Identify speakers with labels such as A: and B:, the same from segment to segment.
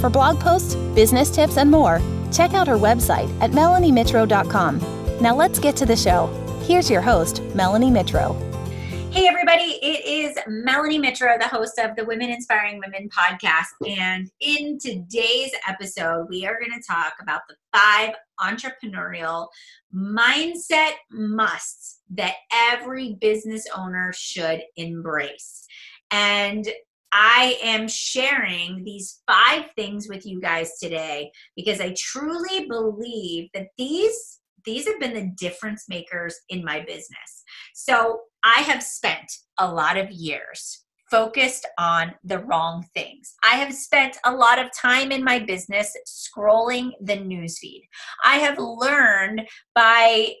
A: For blog posts, business tips, and more, check out her website at melaniemitro.com. Now let's get to the show. Here's your host, Melanie Mitro.
B: Hey, everybody, it is Melanie Mitro, the host of the Women Inspiring Women podcast. And in today's episode, we are going to talk about the five entrepreneurial mindset musts that every business owner should embrace. And I am sharing these five things with you guys today because I truly believe that these these have been the difference makers in my business. So, I have spent a lot of years focused on the wrong things. I have spent a lot of time in my business scrolling the newsfeed. I have learned by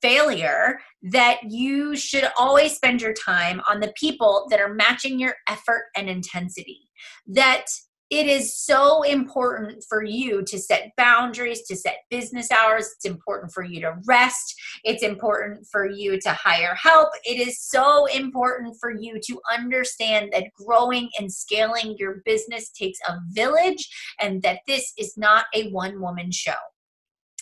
B: failure that you should always spend your time on the people that are matching your effort and intensity. That it is so important for you to set boundaries, to set business hours. It's important for you to rest. It's important for you to hire help. It is so important for you to understand that growing and scaling your business takes a village and that this is not a one woman show.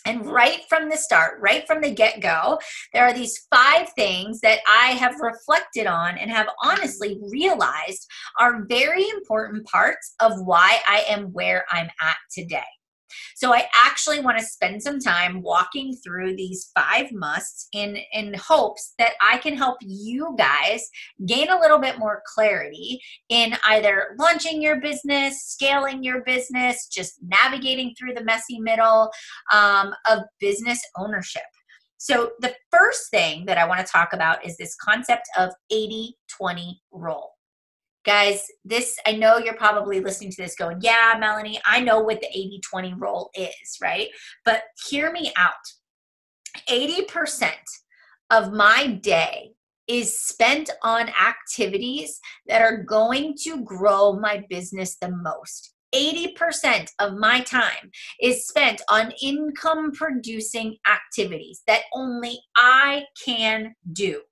B: And right from the start, right from the get go, there are these five things that I have reflected on and have honestly realized are very important parts of why I am where I'm at today. So I actually want to spend some time walking through these five musts in in hopes that I can help you guys gain a little bit more clarity in either launching your business, scaling your business, just navigating through the messy middle um, of business ownership. So, the first thing that I want to talk about is this concept of 80 20 rule. Guys, this, I know you're probably listening to this going, yeah, Melanie, I know what the 80 20 rule is, right? But hear me out 80% of my day is spent on activities that are going to grow my business the most. 80% of my time is spent on income producing activities that only I can do.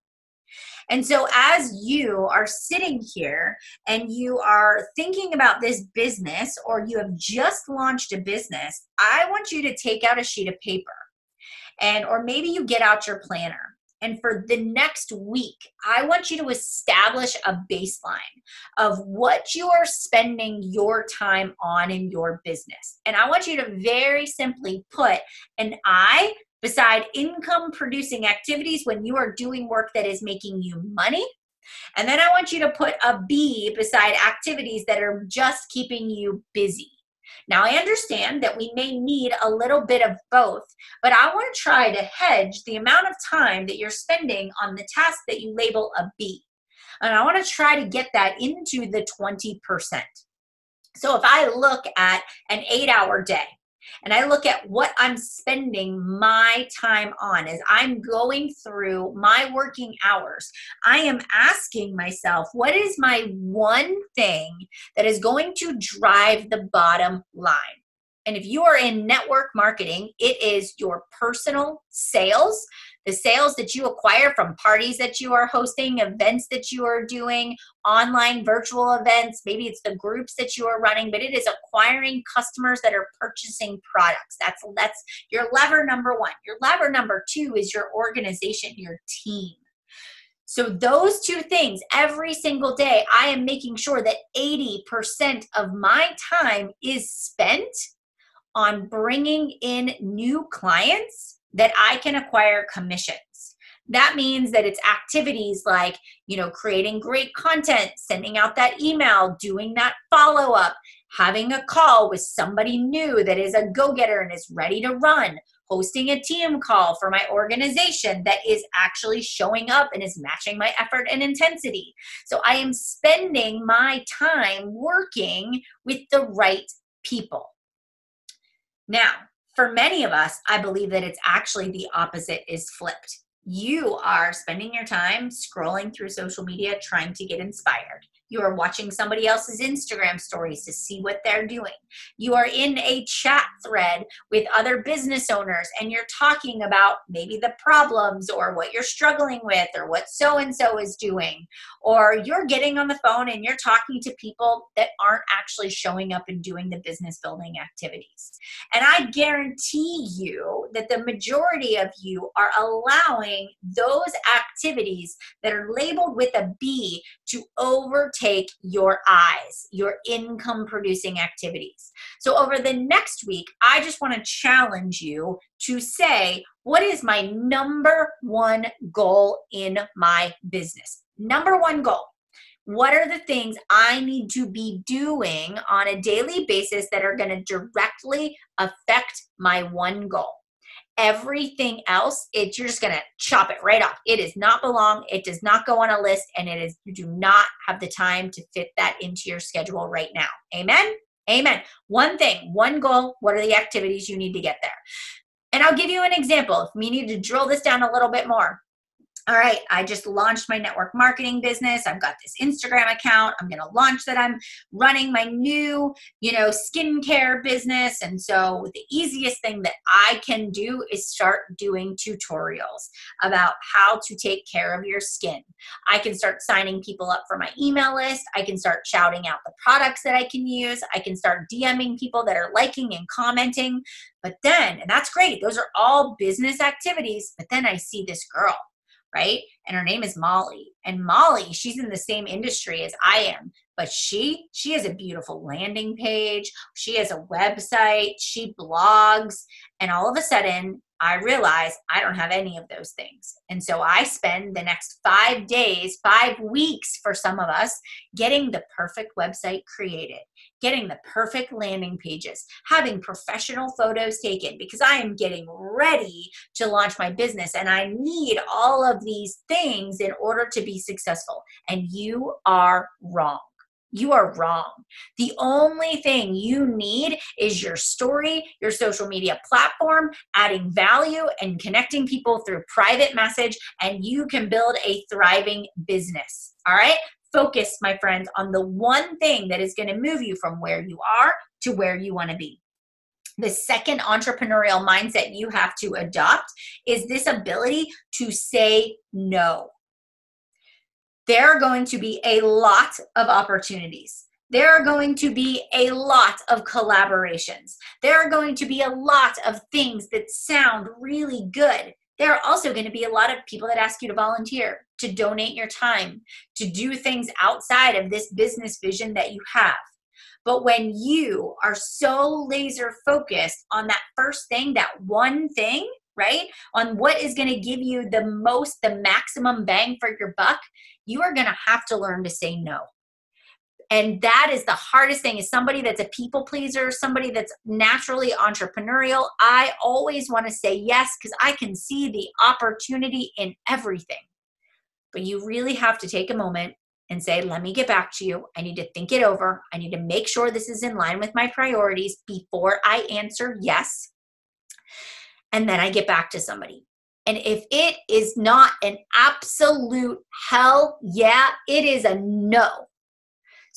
B: And so, as you are sitting here and you are thinking about this business or you have just launched a business, I want you to take out a sheet of paper and, or maybe you get out your planner. And for the next week, I want you to establish a baseline of what you are spending your time on in your business. And I want you to very simply put an I beside income producing activities when you are doing work that is making you money. And then I want you to put a B beside activities that are just keeping you busy. Now, I understand that we may need a little bit of both, but I want to try to hedge the amount of time that you're spending on the task that you label a B. And I want to try to get that into the 20%. So if I look at an eight hour day, and I look at what I'm spending my time on as I'm going through my working hours, I am asking myself, what is my one thing that is going to drive the bottom line? And if you are in network marketing, it is your personal sales the sales that you acquire from parties that you are hosting, events that you are doing, online virtual events, maybe it's the groups that you are running, but it is acquiring customers that are purchasing products. That's that's your lever number 1. Your lever number 2 is your organization, your team. So, those two things every single day, I am making sure that 80% of my time is spent on bringing in new clients that I can acquire commissions. That means that it's activities like, you know, creating great content, sending out that email, doing that follow up, having a call with somebody new that is a go getter and is ready to run, hosting a team call for my organization that is actually showing up and is matching my effort and intensity. So I am spending my time working with the right people. Now, for many of us, I believe that it's actually the opposite is flipped. You are spending your time scrolling through social media trying to get inspired. You are watching somebody else's Instagram stories to see what they're doing. You are in a chat thread with other business owners and you're talking about maybe the problems or what you're struggling with or what so and so is doing. Or you're getting on the phone and you're talking to people that aren't actually showing up and doing the business building activities. And I guarantee you that the majority of you are allowing those activities that are labeled with a B to overtake take your I's, your income producing activities. So, over the next week, I just want to challenge you to say, what is my number one goal in my business? Number one goal. What are the things I need to be doing on a daily basis that are going to directly affect my one goal? Everything else it you're just to chop it right off. It does not belong it does not go on a list and it is you do not have the time to fit that into your schedule right now. Amen? Amen. One thing one goal what are the activities you need to get there? And i'll give you an example. If we need to drill this down a little bit more all right, I just launched my network marketing business. I've got this Instagram account. I'm going to launch that. I'm running my new, you know, skincare business. And so the easiest thing that I can do is start doing tutorials about how to take care of your skin. I can start signing people up for my email list. I can start shouting out the products that I can use. I can start DMing people that are liking and commenting. But then, and that's great, those are all business activities. But then I see this girl right? And her name is Molly. And Molly, she's in the same industry as I am, but she she has a beautiful landing page. She has a website, she blogs, and all of a sudden I realize I don't have any of those things. And so I spend the next five days, five weeks for some of us, getting the perfect website created, getting the perfect landing pages, having professional photos taken because I am getting ready to launch my business and I need all of these things in order to be successful. And you are wrong. You are wrong. The only thing you need is your story, your social media platform, adding value and connecting people through private message, and you can build a thriving business. All right? Focus, my friends, on the one thing that is going to move you from where you are to where you want to be. The second entrepreneurial mindset you have to adopt is this ability to say no there are going to be a lot of opportunities. There are going to be a lot of collaborations. There are going to be a lot of things that sound really good. There are also going to be a lot of people that ask you to volunteer, to donate your time, to do things outside of this business vision that you have. But when you are so laser focused on that first thing, that one thing, right? On what is going to give you the most, the maximum bang for your buck, you are going to have to learn to say no. And that is the hardest thing is somebody that's a people pleaser, somebody that's naturally entrepreneurial. I always want to say yes because I can see the opportunity in everything. But you really have to take a moment and say, let me get back to you. I need to think it over. I need to make sure this is in line with my priorities before I answer yes and then I get back to somebody. And if it is not an absolute hell yeah, it is a no.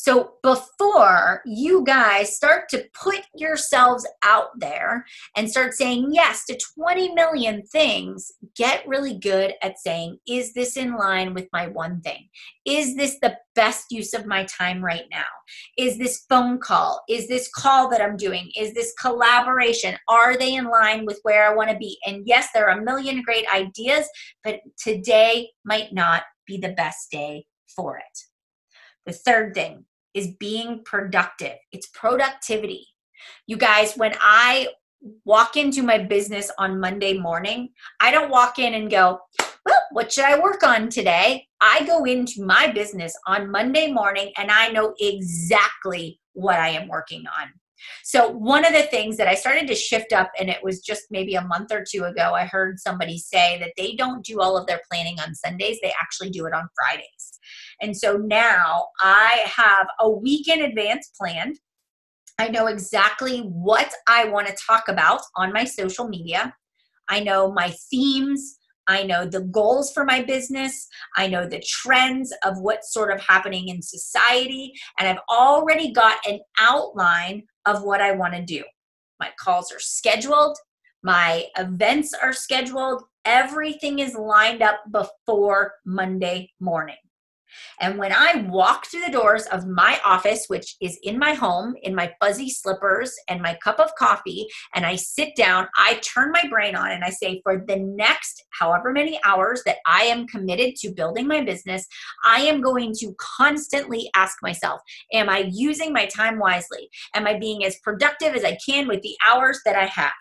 B: So before you guys start to put yourselves out there and start saying yes to 20 million things, get really good at saying, is this in line with my one thing? Is this the best use of my time right now? Is this phone call? Is this call that I'm doing? Is this collaboration? Are they in line with where I want to be? And yes, there are a million great ideas, but today might not be the best day for it. The third thing is being productive. It's productivity. You guys, when I walk into my business on Monday morning, I don't walk in and go, well, what should I work on today? I go into my business on Monday morning and I know exactly what I am working on. So, one of the things that I started to shift up, and it was just maybe a month or two ago, I heard somebody say that they don't do all of their planning on Sundays, they actually do it on Fridays. And so now I have a week in advance planned I know exactly what I want to talk about on my social media. I know my themes. I know the goals for my business. I know the trends of what's sort of happening in society. And I've already got an outline of what I want to do. My calls are scheduled, my events are scheduled. Everything is lined up before Monday morning. And when I walk through the doors of my office, which is in my home, in my fuzzy slippers and my cup of coffee, and I sit down, I turn my brain on and I say, for the next however many hours that I am committed to building my business, I am going to constantly ask myself, am I using my time wisely? Am I being as productive as I can with the hours that I have?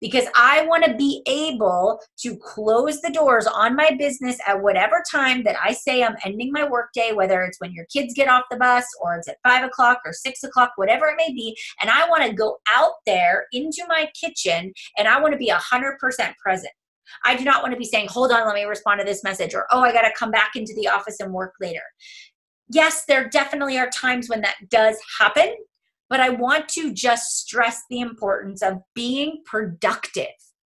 B: Because I want to be able to close the doors on my business at whatever time that I say I'm ending my workday, whether it's when your kids get off the bus or it's at five o'clock or six o'clock, whatever it may be. And I want to go out there into my kitchen and I want to be a hundred percent present. I do not want to be saying, hold on, let me respond to this message, or oh, I got to come back into the office and work later. Yes, there definitely are times when that does happen, but I want to just stress the importance of being productive.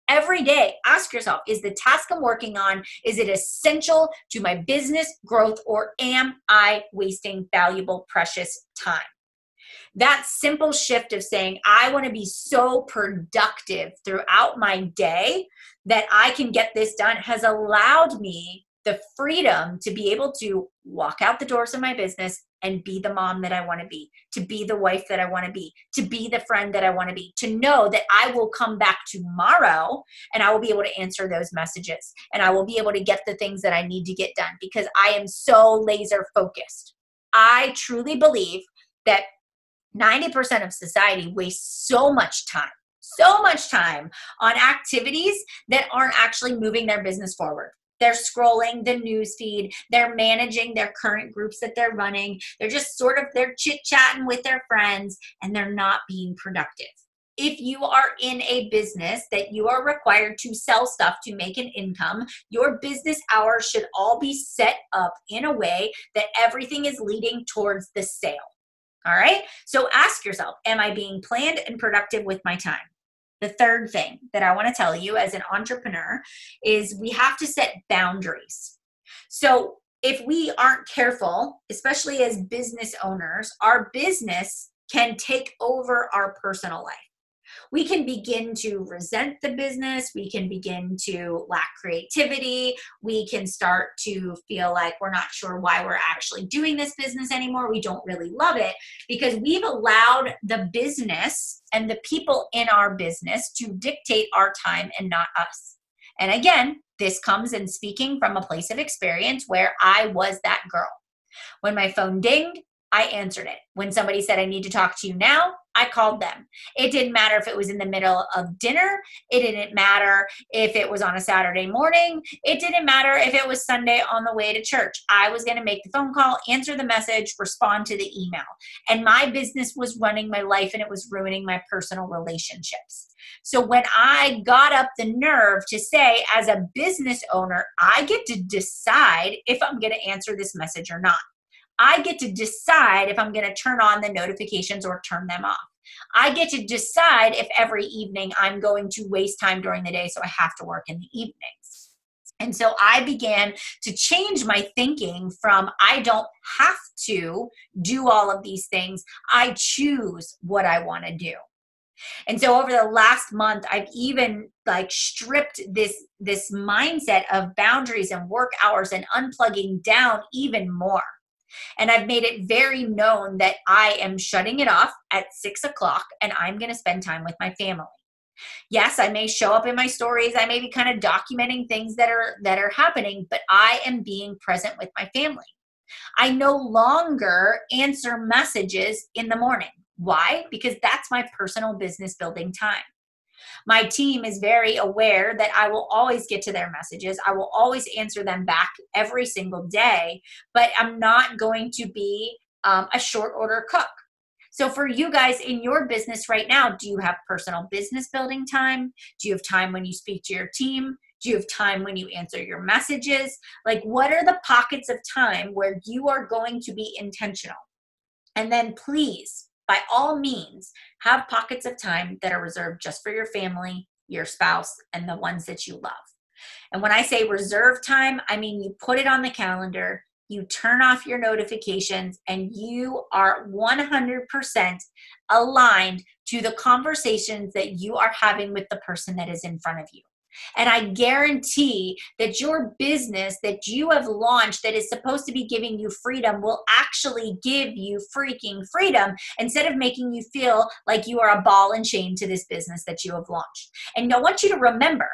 B: Every day, ask yourself is the task I'm working on is it essential to my business growth or am I wasting valuable precious time? That simple shift of saying I want to be so productive throughout my day that I can get this done has allowed me the freedom to be able to walk out the doors of my business and be the mom that I want to be, to be the wife that I want to be, to be the friend that I want to be, to know that I will come back tomorrow and I will be able to answer those messages and I will be able to get the things that I need to get done because I am so laser focused. I truly believe that 90% of society wastes so much time so much time on activities that aren't actually moving their business forward they're scrolling the news feed they're managing their current groups that they're running they're just sort of they're chit chatting with their friends and they're not being productive if you are in a business that you are required to sell stuff to make an income, your business hours should all be set up in a way that everything is leading towards the sale. All right. So ask yourself Am I being planned and productive with my time? The third thing that I want to tell you as an entrepreneur is we have to set boundaries. So, if we aren't careful, especially as business owners, our business can take over our personal life we can begin to resent the business. We can begin to lack creativity. We can start to feel like we're not sure why we're actually doing this business anymore. We don't really love it because we've allowed the business and the people in our business to dictate our time and not us. And again, this comes in speaking from a place of experience where I was that girl. When my phone dinged, I answered it. When somebody said, I need to talk to you now, I called them. It didn't matter if it was in the middle of dinner. It didn't matter if it was on a Saturday morning. It didn't matter if it was Sunday on the way to church. I was going to make the phone call, answer the message, respond to the email. And my business was running my life and it was ruining my personal relationships. So when I got up the nerve to say, as a business owner, I get to decide if I'm going to answer this message or not. I get to decide if I'm going to turn on the notifications or turn them off. I get to decide if every evening I'm going to waste time during the day, so I have to work in the evenings. And so I began to change my thinking from I don't have to do all of these things, I choose what I want to do. And so over the last month I've even like stripped this this mindset of boundaries and work hours and unplugging down even more. And I've made it very known that I am shutting it off at six o'clock and I'm going to spend time with my family. Yes, I may show up in my stories. I may be kind of documenting things that are that are happening, but I am being present with my family. I no longer answer messages in the morning. Why? Because that's my personal business building time. My team is very aware that I will always get to their messages. I will always answer them back every single day, but I'm not going to be um, a short order cook. So, for you guys in your business right now, do you have personal business building time? Do you have time when you speak to your team? Do you have time when you answer your messages? Like, what are the pockets of time where you are going to be intentional? And then please by all means, have pockets of time that are reserved just for your family, your spouse, and the ones that you love. And when I say reserve time, I mean you put it on the calendar, you turn off your notifications, and you are 100% aligned to the conversations that you are having with the person that is in front of you. And I guarantee that your business that you have launched that is supposed to be giving you freedom will actually give you freaking freedom instead of making you feel like you are a ball and chain to this business that you have launched. And I want you to remember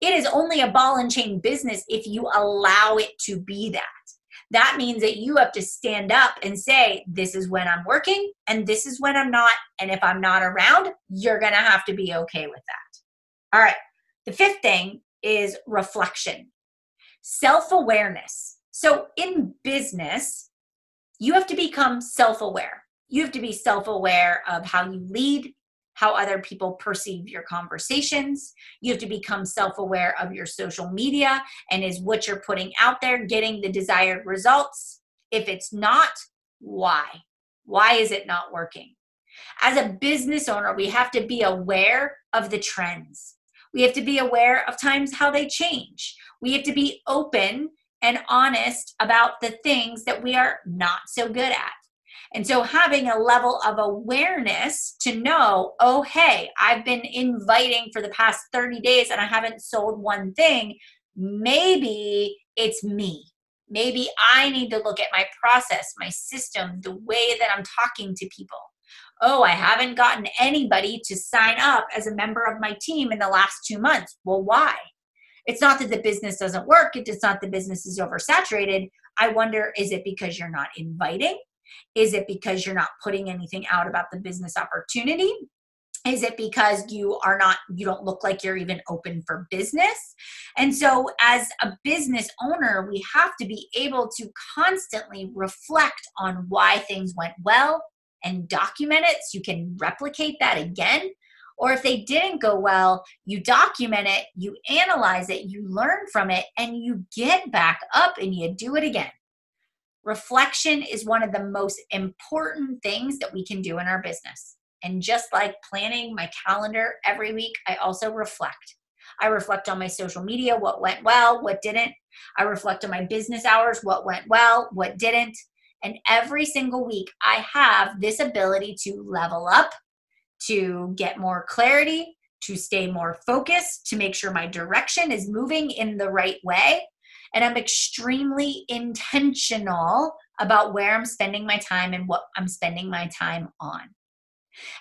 B: it is only a ball and chain business if you allow it to be that. That means that you have to stand up and say, This is when I'm working, and this is when I'm not. And if I'm not around, you're going to have to be okay with that. All right. The fifth thing is reflection, self awareness. So in business, you have to become self aware. You have to be self aware of how you lead, how other people perceive your conversations. You have to become self aware of your social media and is what you're putting out there getting the desired results? If it's not, why? Why is it not working? As a business owner, we have to be aware of the trends. We have to be aware of times how they change. We have to be open and honest about the things that we are not so good at. And so having a level of awareness to know, oh, hey, I've been inviting for the past 30 days and I haven't sold one thing, maybe it's me. Maybe I need to look at my process, my system, the way that I'm talking to people oh, I haven't gotten anybody to sign up as a member of my team in the last two months. Well, why? It's not that the business doesn't work, it's not the business is oversaturated. I wonder is it because you're not inviting? Is it because you're not putting anything out about the business opportunity? Is it because you are not, you don't look like you're even open for business? And so, as a business owner, we have to be able to constantly reflect on why things went well and document it so you can replicate that again. Or if they didn't go well, you document it, you analyze it, you learn from it, and you get back up and you do it again. Reflection is one of the most important things that we can do in our business. And just like planning my calendar every week, I also reflect. I reflect on my social media, what went well, what didn't. I reflect on my business hours, what went well, what didn't. And every single week, I have this ability to level up, to get more clarity, to stay more focused, to make sure my direction is moving in the right way. And I'm extremely intentional about where I'm spending my time and what I'm spending my time on.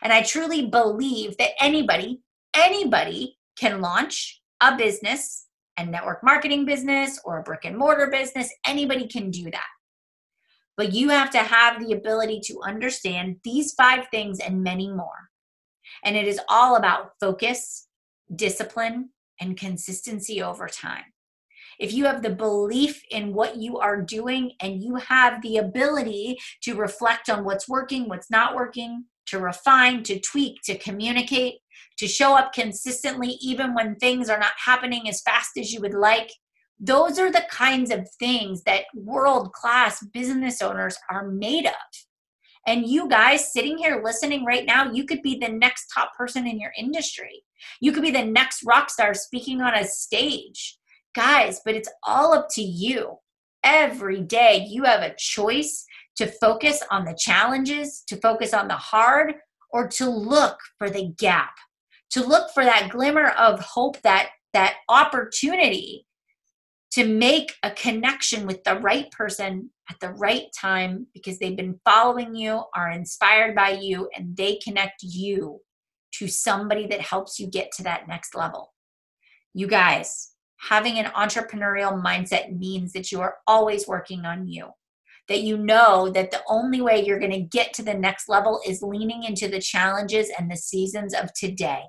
B: And I truly believe that anybody, anybody can launch a business, a network marketing business, or a brick and mortar business. Anybody can do that. But you have to have the ability to understand these five things and many more. And it is all about focus, discipline, and consistency over time. If you have the belief in what you are doing and you have the ability to reflect on what's working, what's not working, to refine, to tweak, to communicate, to show up consistently, even when things are not happening as fast as you would like, those are the kinds of things that world class business owners are made of. And you guys sitting here listening right now, you could be the next top person in your industry. You could be the next rock star speaking on a stage. Guys, but it's all up to you. Every day, you have a choice to focus on the challenges, to focus on the hard, or to look for the gap, to look for that glimmer of hope, that, that opportunity to make a connection with the right person at the right time because they've been following you, are inspired by you, and they connect you to somebody that helps you get to that next level. You guys, having an entrepreneurial mindset means that you are always working on you. That you know that the only way you're going to get to the next level is leaning into the challenges and the seasons of today.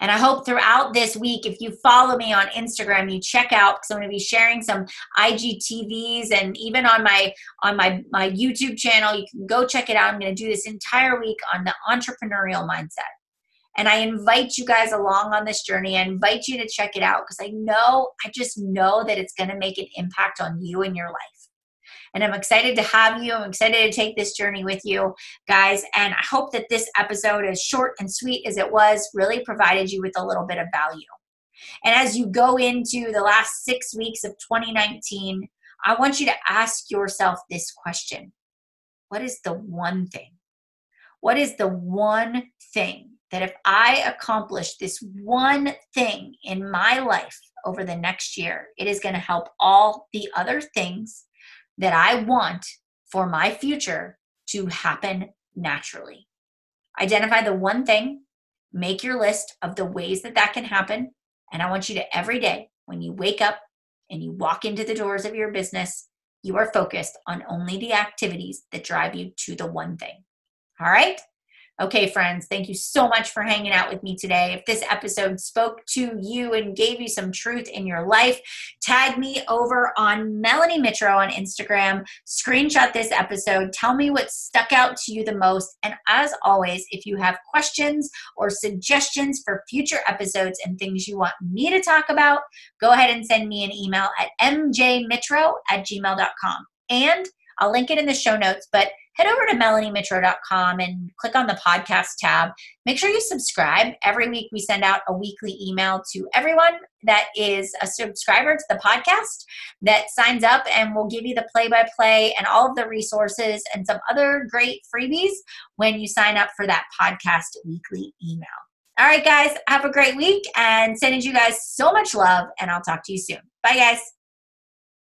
B: And I hope throughout this week, if you follow me on Instagram, you check out because I'm going to be sharing some IGTVs and even on my on my my YouTube channel, you can go check it out. I'm going to do this entire week on the entrepreneurial mindset. And I invite you guys along on this journey. I invite you to check it out because I know, I just know that it's going to make an impact on you and your life. And I'm excited to have you. I'm excited to take this journey with you, guys. And I hope that this episode, as short and sweet as it was, really provided you with a little bit of value. And as you go into the last six weeks of 2019, I want you to ask yourself this question What is the one thing? What is the one thing that if I accomplish this one thing in my life over the next year, it is going to help all the other things that I want for my future to happen naturally. Identify the one thing, make your list of the ways that that can happen. And I want you to every day, when you wake up and you walk into the doors of your business, you are focused on only the activities that drive you to the one thing. All right? Okay, friends, thank you so much for hanging out with me today. If this episode spoke to you and gave you some truth in your life, tag me over on Melanie Mitro on Instagram. Screenshot this episode. Tell me what stuck out to you the most. And as always, if you have questions or suggestions for future episodes and things you want me to talk about, go ahead and send me an email at mjmitro at gmail.com. And I'll link it in the show notes, but head over to melaniemitro.com and click on the podcast tab. Make sure you subscribe. Every week we send out a weekly email to everyone that is a subscriber to the podcast that signs up and we'll give you the play by play and all of the resources and some other great freebies when you sign up for that podcast weekly email. All right, guys, have a great week and sending you guys so much love, and I'll talk to you soon. Bye, guys.